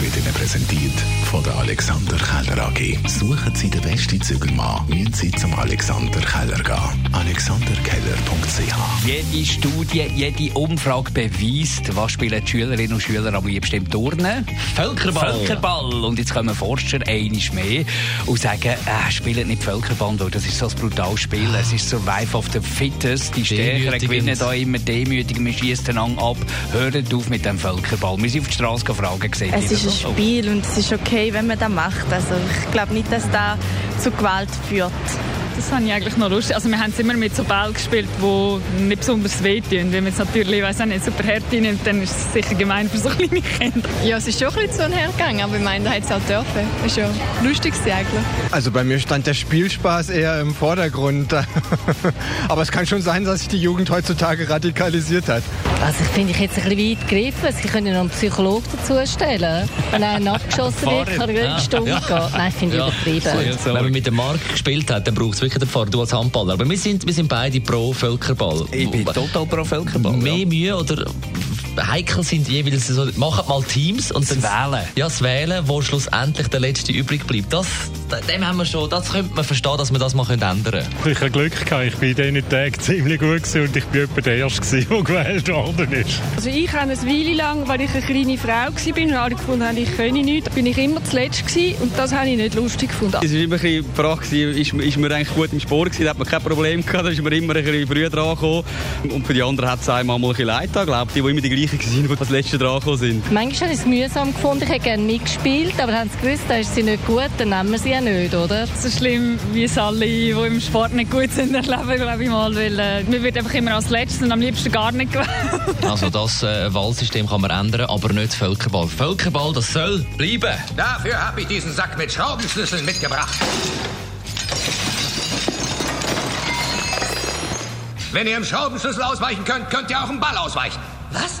wird Ihnen präsentiert von der Alexander Keller AG. Suchen Sie den besten Zügelmann, müssen Sie zum Alexander Keller gehen. AlexanderKeller.ch Jede Studie, jede Umfrage beweist, was spielen die Schülerinnen und Schüler am liebsten im Turnen? Völkerball. Völkerball. Und jetzt kommen Forscher einiges mehr und sagen, äh, spielt nicht Völkerball, weil das ist so ein brutales Spiel. Es ist Survive of the Fittest. Die Stärkeren gewinnen da immer demütig. Wir schießen einander ab. Hört auf mit dem Völkerball. Wir sind auf die Straße gefragt. Gesehen, Es ist ein Spiel und es ist okay, wenn man das macht. Also ich glaube nicht, dass das zu Gewalt führt. Das habe ich eigentlich noch lustig. Also wir haben es immer mit so Bällen gespielt, die nicht besonders wehtun. Wenn man es natürlich, weiss auch nicht, super hart nimmt, dann ist es sicher gemein für so kleine Kinder. Ja, es ist schon ein bisschen zu hergegangen, aber ich meine, da hätte es auch dürfen. Das ist ja lustig eigentlich. Also bei mir stand der Spielspaß eher im Vordergrund. Aber es kann schon sein, dass sich die Jugend heutzutage radikalisiert hat. Also ich finde ich jetzt ein bisschen weit gegriffen. Sie können noch einen Psychologen dazu stellen. Wenn einer nachgeschossen wird, kann er eine Stunde gehen. Nein, finde ich übertrieben. Wenn man mit dem Mark gespielt hat, dann braucht es wirklich den Pfarrer, du als Handballer. Aber wir sind, wir sind beide pro Völkerball. Ich bin total pro Völkerball. Mehr ja. Mühe oder heikel sind jeweils so, machen mal Teams und Das dann, Wählen. Ja, das Wählen, wo schlussendlich der Letzte übrig bleibt. Das, dem haben wir schon, das könnte man verstehen, dass wir das mal ändern können. Ich habe Glück gehabt, ich war in diesen Tagen ziemlich gut gewesen und ich bin etwa der Erste, gewesen, der gewählt worden ist. Also ich habe eine Weile lang, weil ich eine kleine Frau war und alle gefunden haben, ich könne nichts, bin ich immer zuletzt gewesen und das habe ich nicht lustig gefunden. Es war immer ein bisschen die Frage, ist, ist man eigentlich gut im Sport gewesen, da hat man kein Problem gehabt, da ist man immer ein bisschen früher dran gekommen. Und für die anderen hat es einem mal ein bisschen leid getan, glaube ich, die, die immer die gleichen waren, die als Letzte dran sind. Manchmal habe ich es mühsam gefunden. Ich hätte gerne mitgespielt, aber haben sie gewusst, da ist sie nicht gut, dann nehmen wir sie ja nicht, oder? So schlimm, wie es alle, die im Sport nicht gut sind, erleben, glaube ich mal, weil äh, man wird einfach immer als Letztes und am liebsten gar nicht gewählt. Also das äh, Wahlsystem kann man ändern, aber nicht Völkerball. Völkerball, das soll bleiben. Dafür habe ich diesen Sack mit Schraubenschlüsseln mitgebracht. Wenn ihr im Schraubenschlüssel ausweichen könnt, könnt ihr auch im Ball ausweichen. Was?